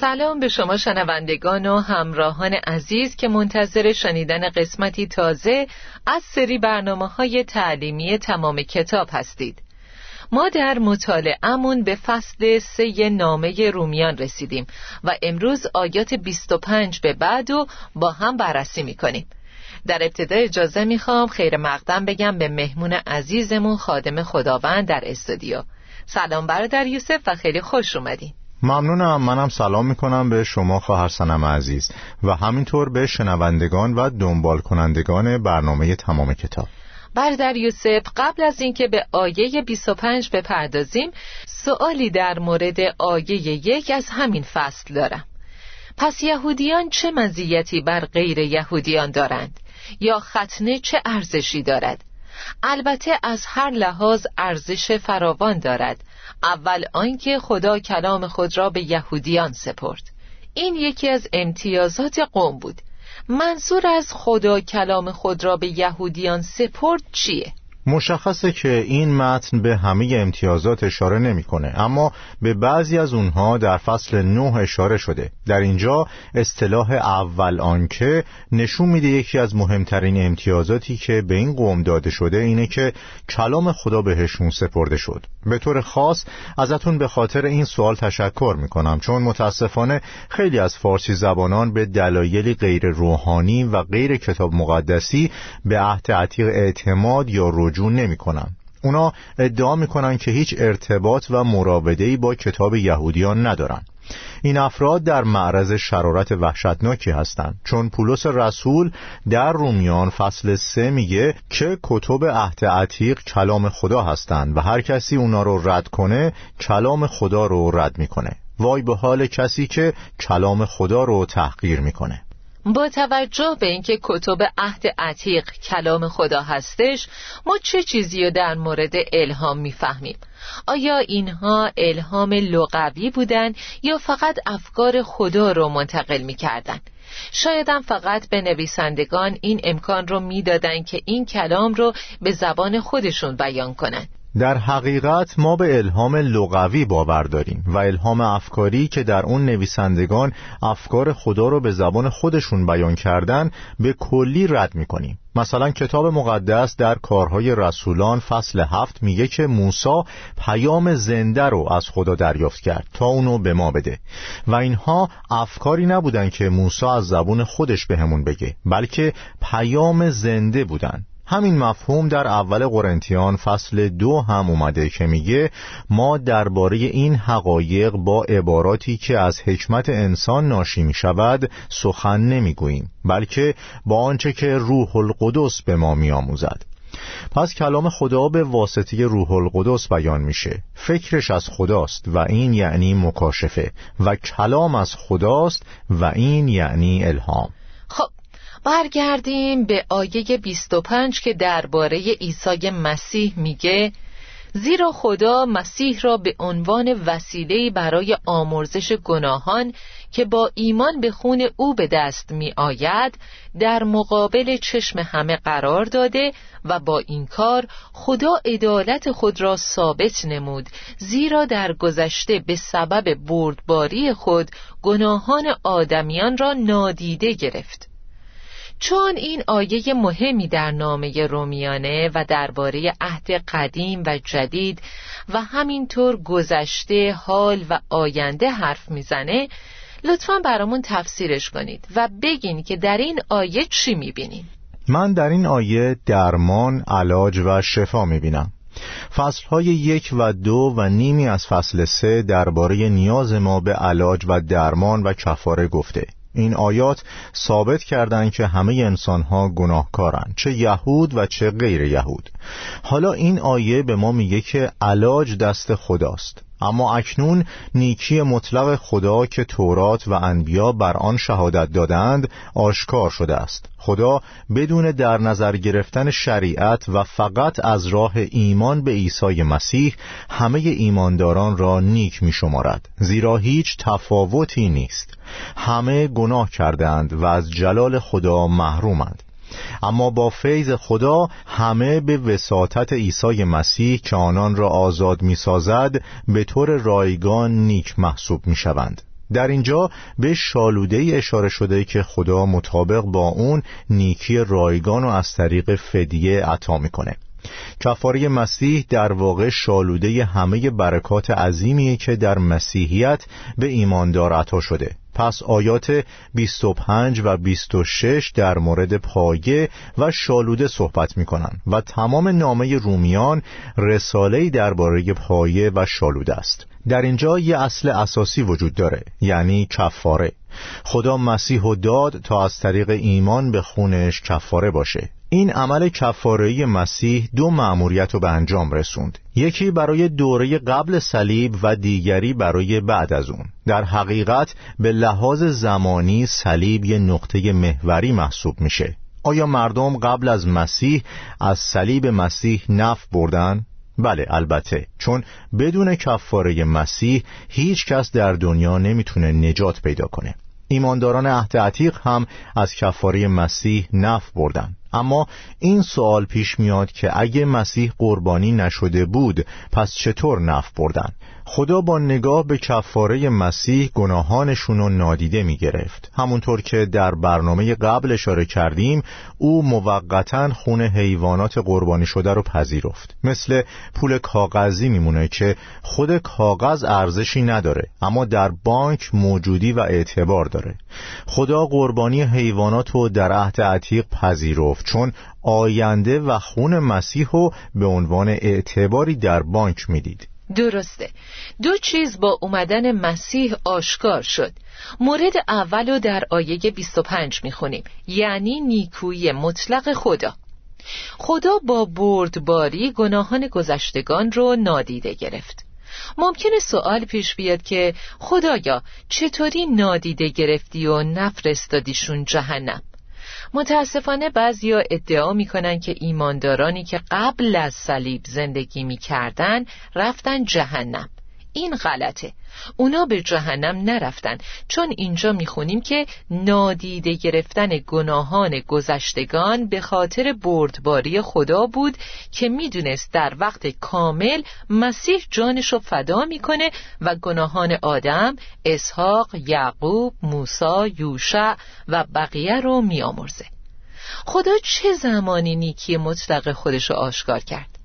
سلام به شما شنوندگان و همراهان عزیز که منتظر شنیدن قسمتی تازه از سری برنامه های تعلیمی تمام کتاب هستید. ما در مطالعهمون به فصل سه نامه رومیان رسیدیم و امروز آیات 25 به بعد و با هم بررسی می‌کنیم. در ابتدا اجازه می‌خوام خیر مقدم بگم به مهمون عزیزمون خادم خداوند در استودیو. سلام برادر یوسف و خیلی خوش اومدین. ممنونم منم سلام می‌کنم به شما خواهر سنم عزیز. و همینطور به شنوندگان و دنبال کنندگان برنامه تمام کتاب. برادر یوسف قبل از اینکه به آیه 25 بپردازیم سوالی در مورد آیه یک از همین فصل دارم. پس یهودیان چه مزیتی بر غیر یهودیان دارند؟ یا ختنه چه ارزشی دارد؟ البته از هر لحاظ ارزش فراوان دارد. اول آنکه خدا کلام خود را به یهودیان سپرد. این یکی از امتیازات قوم بود. منظور از خدا کلام خود را به یهودیان سپرد چیه؟ مشخصه که این متن به همه امتیازات اشاره نمی‌کنه اما به بعضی از اونها در فصل نه اشاره شده. در اینجا اصطلاح اول آنکه نشون میده یکی از مهمترین امتیازاتی که به این قوم داده شده اینه که کلام خدا بهشون سپرده شد. به طور خاص ازتون به خاطر این سوال تشکر می‌کنم چون متاسفانه خیلی از فارسی زبانان به دلایلی غیر روحانی و غیر کتاب مقدسی به عهد عتیق اعتماد یا رجوع نمی. اونا ادعا می‌کنن که هیچ ارتباط و مراوده‌ای با کتاب یهودیان ندارن. این افراد در معرض شرارت وحشتناکی هستند. چون پولس رسول در رومیان فصل سه میگه که کتب عهد عتیق کلام خدا هستند و هر کسی اونا رو رد کنه کلام خدا رو رد می‌کنه. وای به حال کسی که کلام خدا رو تحقیر می‌کنه. با توجه به اینکه کتب عهد عتیق کلام خدا هستش ما چه چیزی رو در مورد الهام می‌فهمیم؟ آیا اینها الهام لغوی بودن یا فقط افکار خدا رو منتقل می‌کردن؟ شایدم فقط به نویسندگان این امکان رو می‌دادند که این کلام رو به زبان خودشون بیان کنند در حقیقت ما به الهام لغوی باور داریم و الهام افکاری که در اون نویسندگان افکار خدا رو به زبان خودشون بیان کردن به کلی رد می‌کنیم. مثلا کتاب مقدس در کارهای رسولان فصل هفت میگه که موسا پیام زنده رو از خدا دریافت کرد تا اونو به ما بده. و اینها افکاری نبودن که موسا از زبون خودش بهمون به بگه بلکه پیام زنده بودن. همین مفهوم در اول قرنتیان فصل دو هم اومده که میگه ما درباره این حقایق با عباراتی که از حکمت انسان ناشی می شود سخن نمی‌گوییم بلکه با آنچه که روح القدس به ما میآموزد. پس کلام خدا به واسطه روح القدس بیان میشه. فکرش از خداست و این یعنی مکاشفه و کلام از خداست و این یعنی الهام. برگردیم به آیه 25 که درباره عیسی مسیح میگه زیرا خدا مسیح را به عنوان وسیله برای آمرزش گناهان که با ایمان به خون او به دست می آید در مقابل چشم همه قرار داده و با این کار خدا عدالت خود را ثابت نمود زیرا در گذشته به سبب بردباری خود گناهان آدمیان را نادیده گرفت. چون این آیه مهمی در نامه رومیانه و درباره عهد قدیم و جدید و همینطور گذشته حال و آینده حرف می‌زنه لطفا برامون تفسیرش کنید و بگین که در این آیه چی می‌بینین من در این آیه درمان، علاج و شفا می‌بینم. فصل های یک و دو و نیمی از فصل سه درباره نیاز ما به علاج و درمان و کفاره گفته. این آیات ثابت کردند که همه انسان ها گناهکارند چه یهود و چه غیر یهود. حالا این آیه به ما میگه که علاج دست خداست. اما اکنون نیکی مطلق خدا که تورات و انبیا بر آن شهادت دادند آشکار شده است. خدا بدون در نظر گرفتن شریعت و فقط از راه ایمان به عیسی مسیح همه ایمانداران را نیک می شمارد زیرا هیچ تفاوتی نیست. همه گناه کردند و از جلال خدا محرومند. اما با فیض خدا همه به وساطت عیسی مسیح که آنان را آزاد می‌سازد به طور رایگان نیک محسوب می‌شوند. در اینجا به شالوده اشاره شده که خدا مطابق با اون نیکی رایگان و از طریق فدیه عطا می‌کنه. کفاره مسیح در واقع شالوده همه برکات عظیمیه که در مسیحیت به ایماندار عطا شده. پس آیات 25 و 26 در مورد پایه و شالوده صحبت می کنند و تمام نامه رومیان رساله‌ای درباره پایه و شالوده است. در اینجا یه اصل اساسی وجود داره یعنی کفاره. خدا مسیح و داد تا از طریق ایمان به خونش کفاره باشه. این عمل کفاره مسیح دو مأموریت رو به انجام رسوند. یکی برای دوره قبل صلیب و دیگری برای بعد از اون. در حقیقت به لحاظ زمانی صلیب یه نقطه محوری محسوب میشه. آیا مردم قبل از مسیح از صلیب مسیح نف بردن؟ بله البته. چون بدون کفاره مسیح هیچ کس در دنیا نمی‌تونه نجات پیدا کنه. ایمانداران عهد عتیق هم از کفاره مسیح نف بردن. اما این سوال پیش میاد که اگه مسیح قربانی نشده بود پس چطور نف بردن؟ خدا با نگاه به کفاره مسیح گناهانشون رو نادیده می گرفت همونطور که در برنامه قبل اشاره کردیم او موقتا خون حیوانات قربانی شده رو پذیرفت. مثل پول کاغذی میمونه که خود کاغذ ارزشی نداره اما در بانک موجودی و اعتبار داره. خدا قربانی حیوانات رو در عهد عتیق پذیرفت. چون آینده و خون مسیح رو به عنوان اعتباری در بانک می‌دید. درسته. دو چیز با اومدن مسیح آشکار شد. مورد اول رو در آیه 25 می‌خونیم. یعنی نیکویی مطلق خدا. خدا با بردباری گناهان گذشتگان رو نادیده گرفت. ممکنه سوال پیش بیاد که خدایا چطوری نادیده گرفتی و نفرستادیشون جهنم؟ متاسفانه بعضیا ادعا می‌کنن که ایماندارانی که قبل از صلیب زندگی می‌کردن رفتن جهنم. این غلطه. اونا به جهنم نرفتن. چون اینجا می‌خونیم که نادیده گرفتن گناهان گذشتگان به خاطر بردباری خدا بود که می‌دونست در وقت کامل مسیح جانشو فدا می‌کنه و گناهان آدم، اسحاق، یعقوب، موسا، یوشع و بقیه رو میامرزه. خدا چه زمانی نیکی مطلق خودشو آشکار کرد؟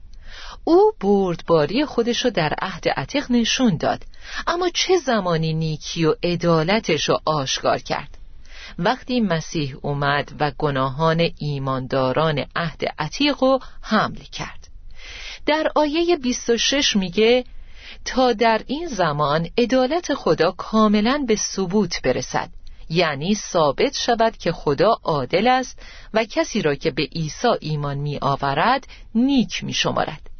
او بردباری خودش در عهد عتیق نشون داد. اما چه زمانی نیکی و عدالتش رو آشکار کرد؟ وقتی مسیح اومد و گناهان ایمانداران عهد عتیق رو حمل کرد. در آیه 26 میگه تا در این زمان عدالت خدا کاملا به ثبوت برسد. یعنی ثابت شود که خدا عادل است و کسی را که به عیسی ایمان می آورد نیک می شمارد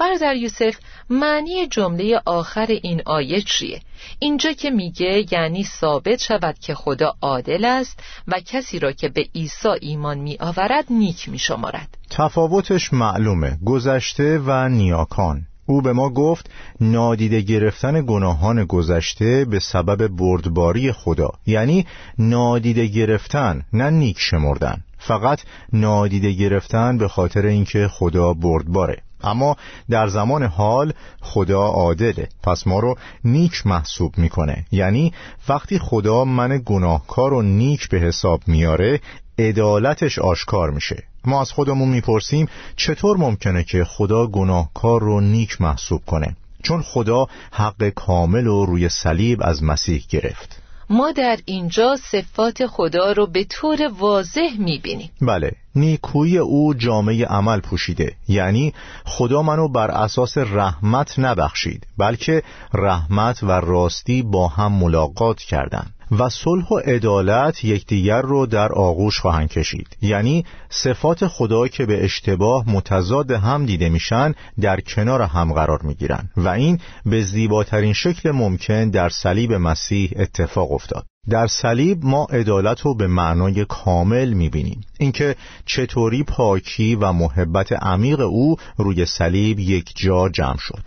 برادر یوسف معنی جمله آخر این آیه چیه؟ اینجا که میگه یعنی ثابت شود که خدا عادل است و کسی را که به عیسی ایمان می آورد نیک می شمارد تفاوتش معلومه گذشته و نیاکان. او به ما گفت نادیده گرفتن گناهان گذشته به سبب بردباری خدا. یعنی نادیده گرفتن نه نیک شمردن. فقط نادیده گرفتن به خاطر اینکه خدا بردباره. اما در زمان حال خدا عادله. پس ما رو نیک محسوب می‌کنه. یعنی وقتی خدا من گناهکار رو نیک به حساب میاره عدالتش آشکار میشه. ما از خودمون می‌پرسیم چطور ممکنه که خدا گناهکار رو نیک محسوب کنه؟ چون خدا حق کامل رو روی صلیب از مسیح گرفت. ما در اینجا صفات خدا رو به طور واضح می‌بینیم. بله نیکویی او جامعه عمل پوشیده. یعنی خدا منو بر اساس رحمت نبخشید بلکه رحمت و راستی با هم ملاقات کردند. و صلح و عدالت یکدیگر رو در آغوش خواهند کشید. یعنی صفات خدا که به اشتباه متضاد هم دیده میشن در کنار هم قرار می‌گیرن. و این به زیباترین شکل ممکن در صلیب مسیح اتفاق افتاد. در صلیب ما عدالت رو به معنای کامل می‌بینیم. اینکه چطوری پاکی و محبت عمیق او روی صلیب یک جا جمع شد.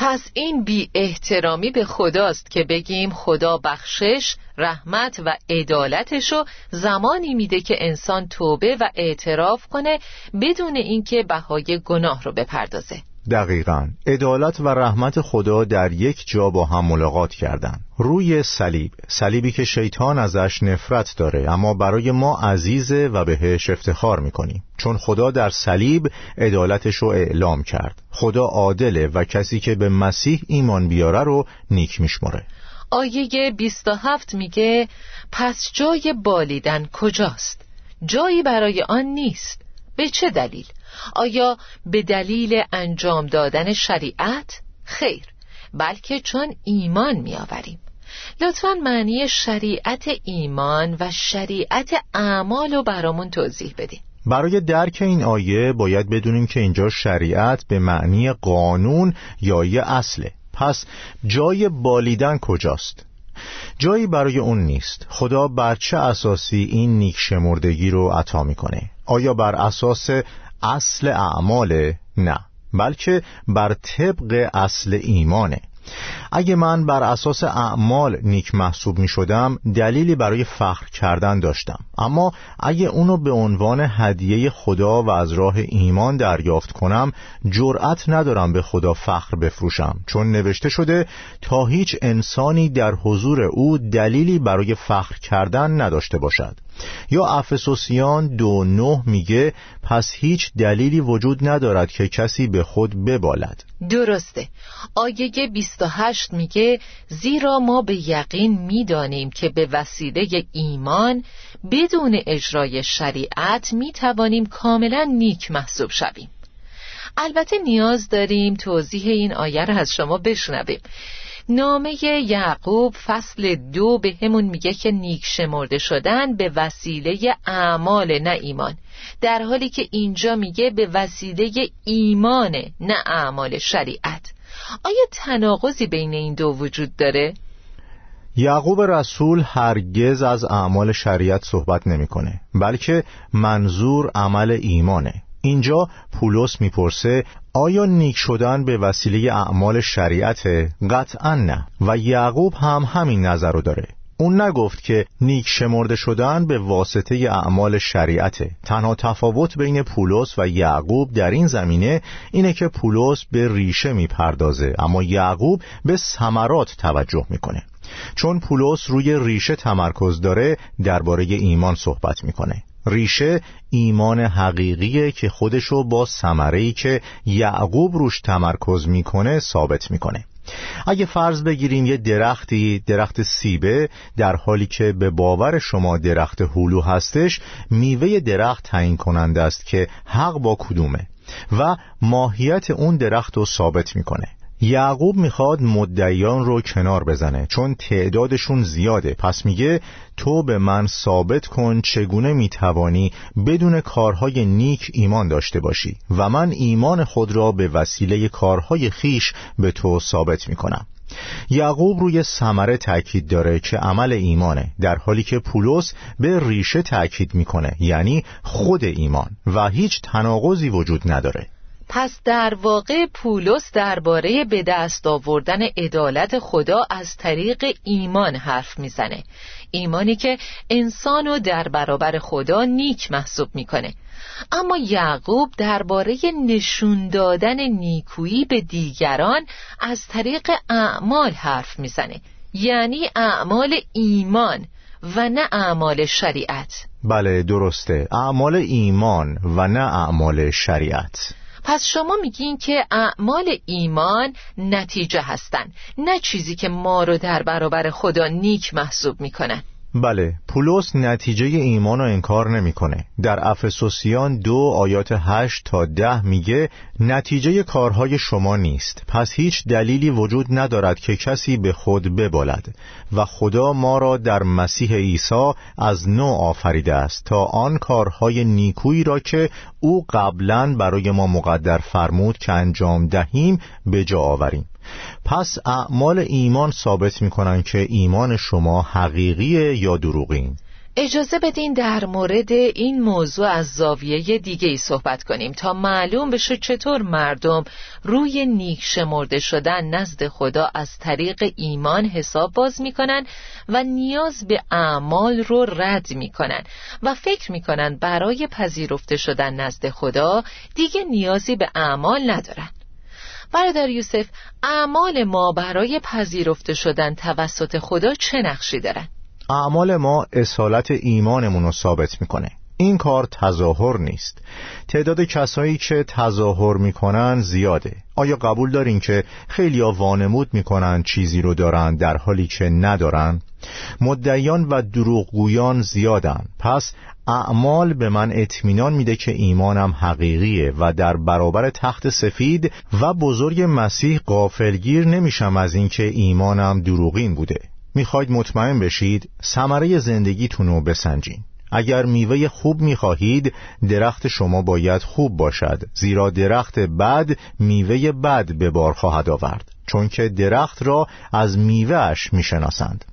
پس این بی احترامی به خداست که بگیم خدا بخشش، رحمت و عدالتشو زمانی میده که انسان توبه و اعتراف کنه بدون اینکه بهای گناه رو بپردازه. دقیقا. عدالت و رحمت خدا در یک جا با هم ملاقات کردند. روی صلیب. صلیبی که شیطان ازش نفرت داره اما برای ما عزیزه و بهش افتخار می‌کنیم. چون خدا در صلیب عدالتش رو اعلام کرد. خدا عادله و کسی که به مسیح ایمان بیاره رو نیک میشمره آیه 27 میگه پس جای بالیدن کجاست؟ جایی برای آن نیست. به چه دلیل؟ آیا به دلیل انجام دادن شریعت؟ خیر بلکه چون ایمان میآوریم. لطفا معنی شریعت ایمان و شریعت اعمال رو برامون توضیح بدیم برای درک این آیه باید بدونیم که اینجا شریعت به معنی قانون یا یه اصله. پس جای بالیدن کجاست؟ جایی برای اون نیست. خدا بر چه اساسی این نیک شمردگی رو عطا می‌کنه؟ آیا بر اساس اصل اعمال نه بلکه بر طبق اصل ایمانه. اگه من بر اساس اعمال نیک محسوب می شدم دلیلی برای فخر کردن داشتم. اما اگه اونو به عنوان هدیه خدا و از راه ایمان دریافت کنم جرأت ندارم به خدا فخر بفروشم. چون نوشته شده تا هیچ انسانی در حضور او دلیلی برای فخر کردن نداشته باشد. یا افسوسیان دو نه میگه پس هیچ دلیلی وجود ندارد که کسی به خود ببالد. درسته. آیه 28 میگه زیرا ما به یقین می‌دانیم که به وسیله ایمان بدون اجرای شریعت می‌توانیم کاملا نیک محسوب شویم. البته نیاز داریم توضیح این آیه را از شما بشنویم. نامه یعقوب فصل دو به همون میگه که نیک شمرده شدن به وسیله اعمال نه ایمان. در حالی که اینجا میگه به وسیله ایمان نه اعمال شریعت. آیا تناقضی بین این دو وجود داره؟ یعقوب رسول هرگز از اعمال شریعت صحبت نمی‌کنه بلکه منظور عمل ایمانه. اینجا پولس می‌پرسه آیا نیک شدن به وسیله اعمال شریعت؟ قطعا نه. و یعقوب هم همین نظر رو داره. اون نگفت که نیک شمرده شدن به واسطه اعمال شریعته تنها تفاوت بین پولس و یعقوب در این زمینه اینه که پولس به ریشه می‌پردازه اما یعقوب به ثمرات توجه می‌کنه. چون پولس روی ریشه تمرکز داره درباره ایمان صحبت می‌کنه. ریشه ایمان حقیقیه که خودشو با ثمره‌ای که یعقوب روش تمرکز می‌کنه ثابت می‌کنه. اگه فرض بگیریم یه درختی درخت سیبه در حالی که به باور شما درخت هلو هستش میوه درخت تعیین کننده است که حق با کدومه و ماهیت اون درخت رو ثابت می‌کنه. یعقوب می‌خواد مدعیان رو کنار بزنه چون تعدادشون زیاده. پس میگه تو به من ثابت کن چگونه می‌توانی بدون کارهای نیک ایمان داشته باشی و من ایمان خود را به وسیله کارهای خیش به تو ثابت می‌کنم. یعقوب روی ثمره تاکید داره که عمل ایمانه در حالی که پولس به ریشه تاکید می‌کنه یعنی خود ایمان و هیچ تناقضی وجود نداره. پس در واقع پولس درباره به دست آوردن عدالت خدا از طریق ایمان حرف می‌زنه. ایمانی که انسانو در برابر خدا نیک محسوب می‌کنه. اما یعقوب درباره نشون دادن نیکویی به دیگران از طریق اعمال حرف می‌زنه. یعنی اعمال ایمان و نه اعمال شریعت. بله درسته. اعمال ایمان و نه اعمال شریعت. پس شما میگین که اعمال ایمان نتیجه هستن نه چیزی که ما رو در برابر خدا نیک محسوب می‌کنن. بله پولس نتیجه ایمان رو انکار نمی‌کنه. در افسوسیان دو آیات هشت تا ده میگه نتیجه کارهای شما نیست. پس هیچ دلیلی وجود ندارد که کسی به خود ببالد. و خدا ما را در مسیح عیسی از نو آفریده است تا آن کارهای نیکویی را که او قبلا برای ما مقدر فرمود که انجام دهیم به جا آوریم. پس اعمال ایمان ثابت می‌کنن که ایمان شما حقیقی یا دروغین اجازه بدین در مورد این موضوع از زاویه دیگه ای صحبت کنیم تا معلوم بشه چطور مردم روی نیک شمرده شدن نزد خدا از طریق ایمان حساب باز می‌کنن و نیاز به اعمال رو رد می‌کنن و فکر می‌کنن برای پذیرفته شدن نزد خدا دیگه نیازی به اعمال ندارن. برادر یوسف اعمال ما برای پذیرفته شدن توسط خدا چه نقشی دارن؟ اعمال ما اصالت ایمانمون رو ثابت می‌کنه این کار تظاهر نیست. تعداد کسایی که تظاهر می‌کنن زیاده. آیا قبول دارین که خیلی وانمود می‌کنن چیزی رو دارن در حالی که ندارن؟ مدعیان و دروغگویان زیادن. پس اعمال به من اطمینان میده که ایمانم حقیقیه و در برابر تخت سفید و بزرگ مسیح قافلگیر نمیشم از اینکه ایمانم دروغین بوده. می‌خواید مطمئن بشید؟ ثمره زندگیتون رو بسنجین. اگر میوه خوب می‌خواهید درخت شما باید خوب باشد زیرا درخت بد میوه بد به بار خواهد آورد چون که درخت را از میوهش می‌شناسند.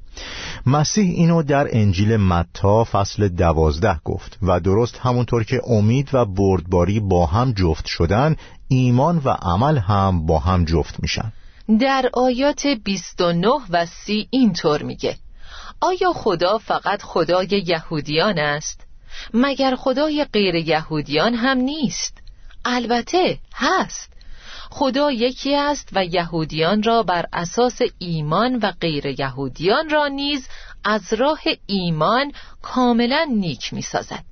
مسیح اینو در انجیل متا فصل دوازده گفت و درست همونطور که امید و بردباری با هم جفت شدن ایمان و عمل هم با هم جفت میشن. در آیات 29 و 30 اینطور میگه آیا خدا فقط خدای یهودیان است؟ مگر خدای غیر یهودیان هم نیست؟ البته هست خدا یکی است و یهودیان را بر اساس ایمان و غیر یهودیان را نیز از راه ایمان کاملا نیک می سازد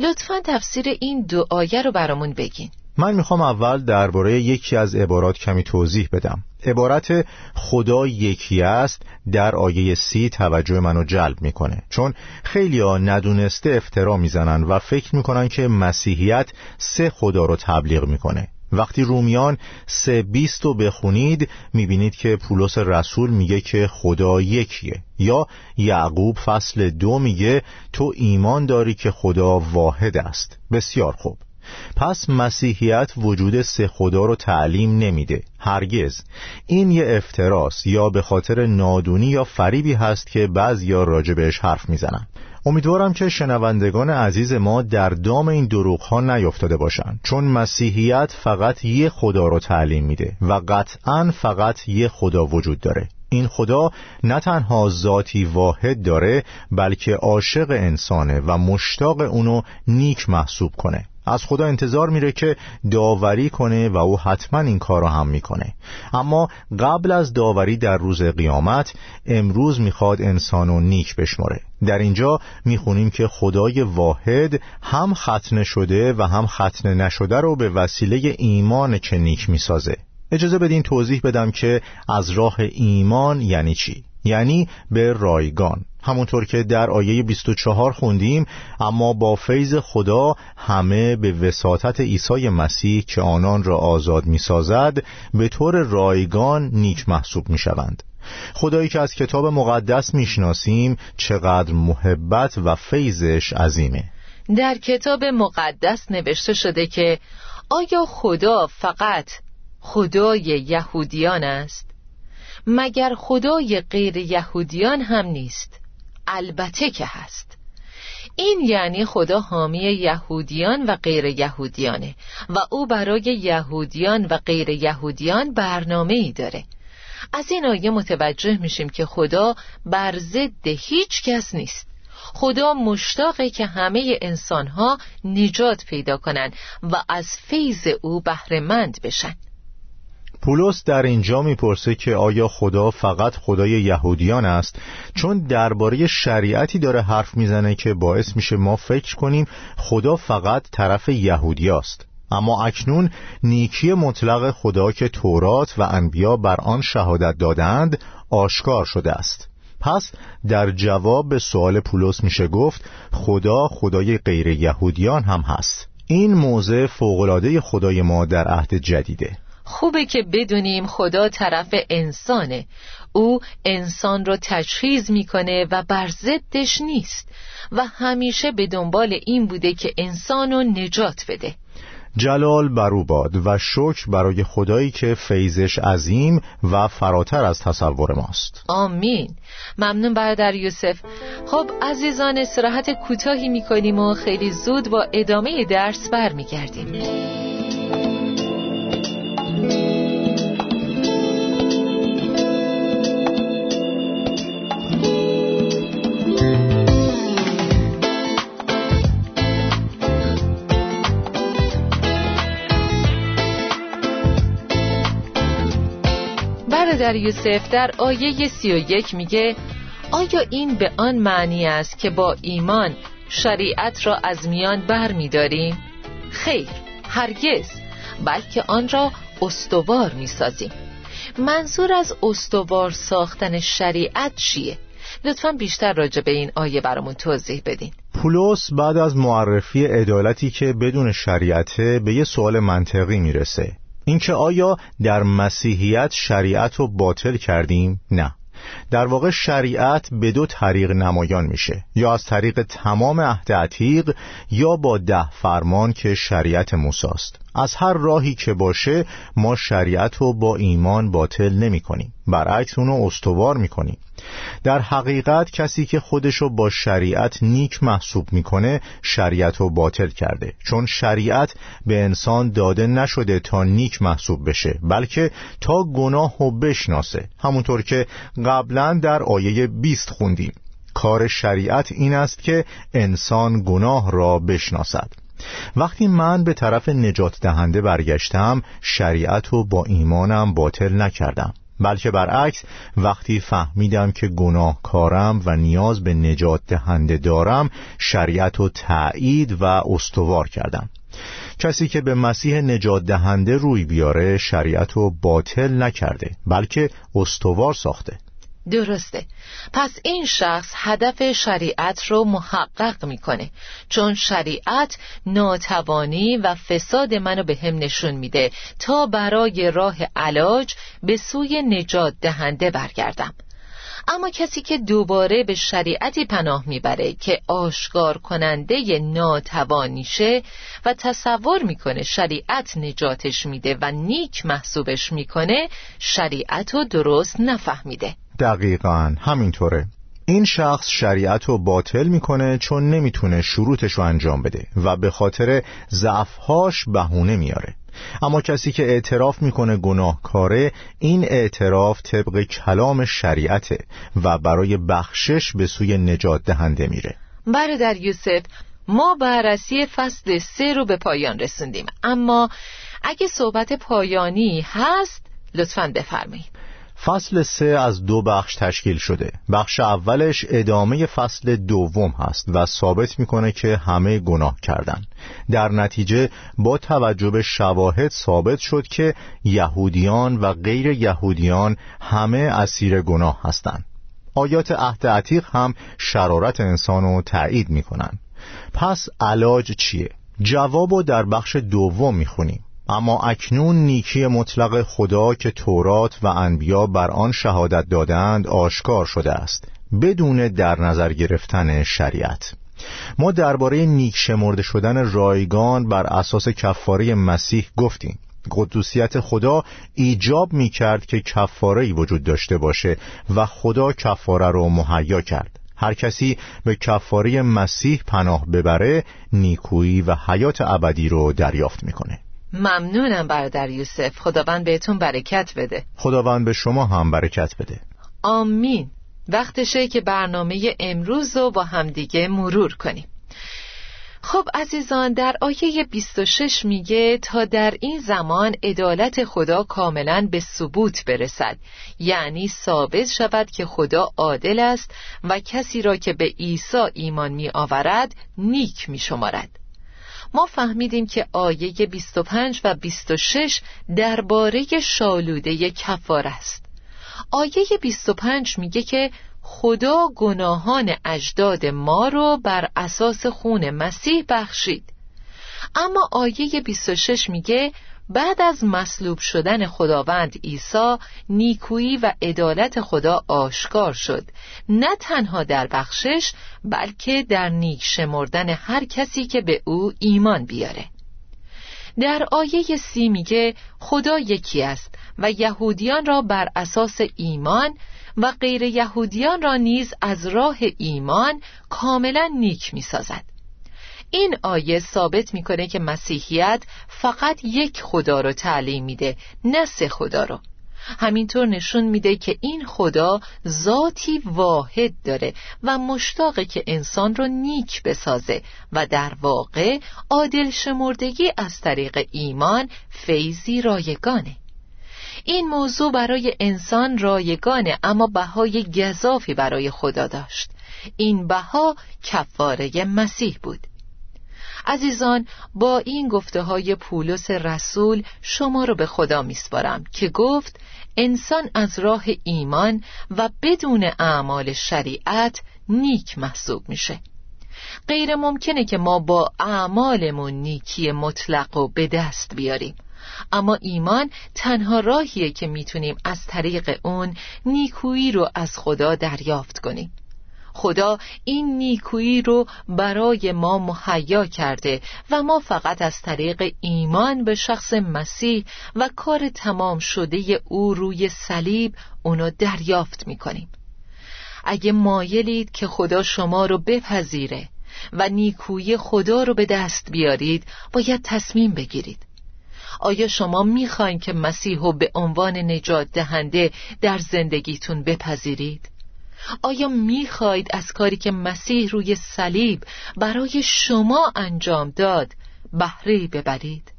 لطفا تفسیر این دو آیه رو برامون بگین من می‌خوام اول درباره یکی از عبارات کمی توضیح بدم عبارت خدا یکی است در آیه سی توجه منو جلب می‌کنه. چون خیلی ها ندونسته افترا می‌زنن و فکر می‌کنن که مسیحیت سه خدا رو تبلیغ می‌کنه. وقتی رومیان سه بیست رو بخونید می‌بینید که پولس رسول میگه که خدا یکیه. یا یعقوب فصل دو میگه تو ایمان داری که خدا واحد است. بسیار خوب. پس مسیحیت وجود سه خدا رو تعلیم نمیده. هرگز. این یه افتراس یا به خاطر نادونی یا فریبی هست که بعضیا راجع بهش حرف می‌زنن. امیدوارم که شنوندگان عزیز ما در دام این دروغ ها نیفتاده باشند چون مسیحیت فقط یه خدا رو تعلیم میده و قطعا فقط یه خدا وجود داره. این خدا نه تنها ذاتی واحد داره بلکه عاشق انسانه و مشتاق اونو نیک محسوب کنه. از خدا انتظار میره که داوری کنه و او حتما این کار رو هم می‌کنه. اما قبل از داوری در روز قیامت امروز می‌خواد انسانو نیک بشمره در اینجا می‌خونیم که خدای واحد هم ختنه شده و هم ختنه نشده رو به وسیله ایمان که نیک می‌سازه. اجازه بدین توضیح بدم که از راه ایمان یعنی چی؟ یعنی به رایگان. همونطور که در آیه 24 خوندیم اما با فیض خدا همه به وساطت عیسی مسیح که آنان را آزاد می سازد به طور رایگان نیک محسوب می شوند خدایی که از کتاب مقدس می‌شناسیم چقدر محبت و فیضش عظیمه. در کتاب مقدس نوشته شده که آیا خدا فقط خدای یهودیان است؟ مگر خدای غیر یهودیان هم نیست؟ البته که هست. این یعنی خدا حامی یهودیان و غیر یهودیانه و او برای یهودیان و غیر یهودیان برنامه ای داره. از این آیه متوجه میشیم که خدا بر ضد هیچ کس نیست. خدا مشتاقه که همه انسانها نجات پیدا کنند و از فیض او بهرهمند بشن. پولس در اینجا می‌پرسه که آیا خدا فقط خدای یهودیان است؟ چون درباره شریعتی داره حرف می‌زنه که باعث میشه ما فکر کنیم خدا فقط طرف یهودیاست اما اکنون نیکی مطلق خدا که تورات و انبیا بر آن شهادت دادند آشکار شده است. پس در جواب به سوال پولس میشه گفت خدا خدای غیر یهودیان هم هست. این موضع فوقلاده خدای ما در عهد جدیده. خوبه که بدونیم خدا طرف انسانه. او انسان رو تجهیز می‌کنه و بر ضدش نیست. و همیشه به دنبال این بوده که انسان رو نجات بده. جلال برو باد و شکر برای خدایی که فیضش عظیم و فراتر از تصور ماست. آمین. ممنون برادر یوسف. خب عزیزان استراحت کوتاهی می‌کنیم و خیلی زود با ادامه درس برمیگردیم. در یوسف در آیه سی و یک میگه آیا این به آن معنی است که با ایمان شریعت را از میان بر میداریم؟ خیر هرگز بلکه آن را استوار می‌سازیم منظور از استوار ساختن شریعت چیه؟ لطفا بیشتر راجع به این آیه برامون توضیح بدین پولس بعد از معرفی عدالتی که بدون شریعته به یه سوال منطقی می‌رسه اینکه آیا در مسیحیت شریعت رو باطل کردیم؟ نه. در واقع شریعت به دو طریق نمایان میشه. یا از طریق تمام عهد عتیق یا با ده فرمان که شریعت موساست. از هر راهی که باشه ما شریعت رو با ایمان باطل نمی کنیم برعکس اونو استوار می کنیم در حقیقت کسی که خودشو با شریعت نیک محسوب می‌کنه شریعت رو باطل کرده. چون شریعت به انسان داده نشده تا نیک محسوب بشه بلکه تا گناه و بشناسه. همونطور که قبلا در آیه 20 خوندیم. کار شریعت این است که انسان گناه را بشناسد. وقتی من به طرف نجات دهنده برگشتم شریعت رو با ایمانم باطل نکردم. بلکه برعکس وقتی فهمیدم که گناهکارم و نیاز به نجات دهنده دارم شریعت رو تایید و استوار کردم. کسی که به مسیح نجات دهنده روی بیاره شریعت رو باطل نکرده بلکه استوار ساخته. درسته. پس این شخص هدف شریعت رو محقق می‌کنه. چون شریعت ناتوانی و فساد منو به هم نشون میده. تا برای راه علاج به سوی نجات دهنده برگردم. اما کسی که دوباره به شریعتی پناه می‌بره که آشکار کننده ناتوانیشه و تصور می‌کنه شریعت نجاتش میده و نیک محسوبش می‌کنه شریعت رو درست نفهمیده. دقیقا همینطوره. این شخص شریعت رو باطل می‌کنه چون نمی‌تونه شروطش رو انجام بده و به خاطر ضعفهاش بهونه میاره. اما کسی که اعتراف می‌کنه گناهکاره این اعتراف طبق کلام شریعته و برای بخشش به سوی نجات دهنده میره. برادر یوسف ما بررسی فصل سه رو به پایان رسوندیم. اما اگه صحبت پایانی هست لطفا بفرمایید. فصل سه از دو بخش تشکیل شده. بخش اولش ادامه فصل دوم هست و ثابت می‌کنه که همه گناه کردن. در نتیجه با توجه به شواهد ثابت شد که یهودیان و غیر یهودیان همه اسیر گناه هستند. آیات عهد عتیق هم شرارت انسان رو تایید می‌کنن. پس علاج چیه؟ جواب در بخش دوم می‌خونیم. اما اکنون نیکی مطلق خدا که تورات و انبیا بر آن شهادت دادند آشکار شده است بدون در نظر گرفتن شریعت. ما درباره نیک شمرده شدن رایگان بر اساس کفاره مسیح گفتیم. قدوسیت خدا ایجاب می کرد که کفاره وجود داشته باشه و خدا کفاره رو مهیا کرد. هر کسی به کفاره مسیح پناه ببره نیکویی و حیات ابدی رو دریافت می‌کنه. ممنونم برادر یوسف. خداوند بهتون برکت بده. خداوند به شما هم برکت بده. آمین. وقتشه که برنامه امروز رو با همدیگه مرور کنیم. خب عزیزان در آیه 26 میگه تا در این زمان عدالت خدا کاملا به ثبوت برسد. یعنی ثابت شود که خدا عادل است و کسی را که به عیسی ایمان می آورد نیک می شمارد ما فهمیدیم که آیه 25 و 26 درباره شالوده کفار است. آیه 25 میگه که خدا گناهان اجداد ما رو بر اساس خون مسیح بخشید. اما آیه 26 میگه بعد از مصلوب شدن خداوند عیسی نیکویی و عدالت خدا آشکار شد. نه تنها در بخشش بلکه در نیک شمردن هر کسی که به او ایمان بیاره. در آیه سی میگه خدا یکی است و یهودیان را بر اساس ایمان و غیر یهودیان را نیز از راه ایمان کاملا نیک می‌سازد. این آیه ثابت می‌کنه که مسیحیت فقط یک خدا رو تعلیم میده نه سه خدا رو. همینطور نشون میده که این خدا ذاتی واحد داره و مشتاقه که انسان رو نیک بسازه و در واقع عادل شمردگی از طریق ایمان فیضی رایگانه. این موضوع برای انسان رایگانه اما بهای گذافی برای خدا داشت. این بها کفاره مسیح بود. عزیزان با این گفته های پولس رسول شما رو به خدا میسپارم که گفت انسان از راه ایمان و بدون اعمال شریعت نیک محسوب میشه. غیر ممکنه که ما با اعمالمون نیکی مطلق و به دست بیاریم. اما ایمان تنها راهیه که می‌تونیم از طریق اون نیکویی رو از خدا دریافت کنیم. خدا این نیکویی رو برای ما مهیا کرده و ما فقط از طریق ایمان به شخص مسیح و کار تمام شده او روی صلیب اونو دریافت می‌کنیم اگه مایلید که خدا شما رو بپذیره و نیکویی خدا رو به دست بیارید باید تصمیم بگیرید آیا شما می‌خواین که مسیح رو به عنوان نجات دهنده در زندگیتون بپذیرید؟ آیا می‌خواید از کاری که مسیح روی صلیب برای شما انجام داد بهره ببرید؟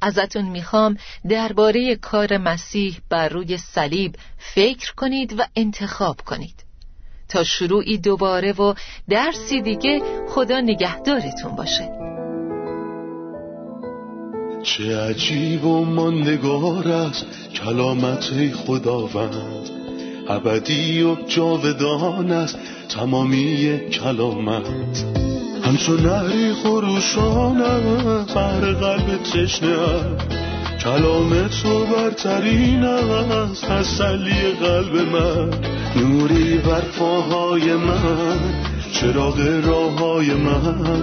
ازتون می‌خوام درباره کار مسیح بر روی صلیب فکر کنید و انتخاب کنید. تا شروعی دوباره و درسی دیگه خدا نگهدارتون باشه. چه عجیب و ماندگار است کلامت خداوند. ابدی و جاودان است تمامی کلامت. همچون نهری خروشانم بر قلب تشنه کلام تو برترین است تسلی قلب من. نوری بر پاهای من چراغ راه های من.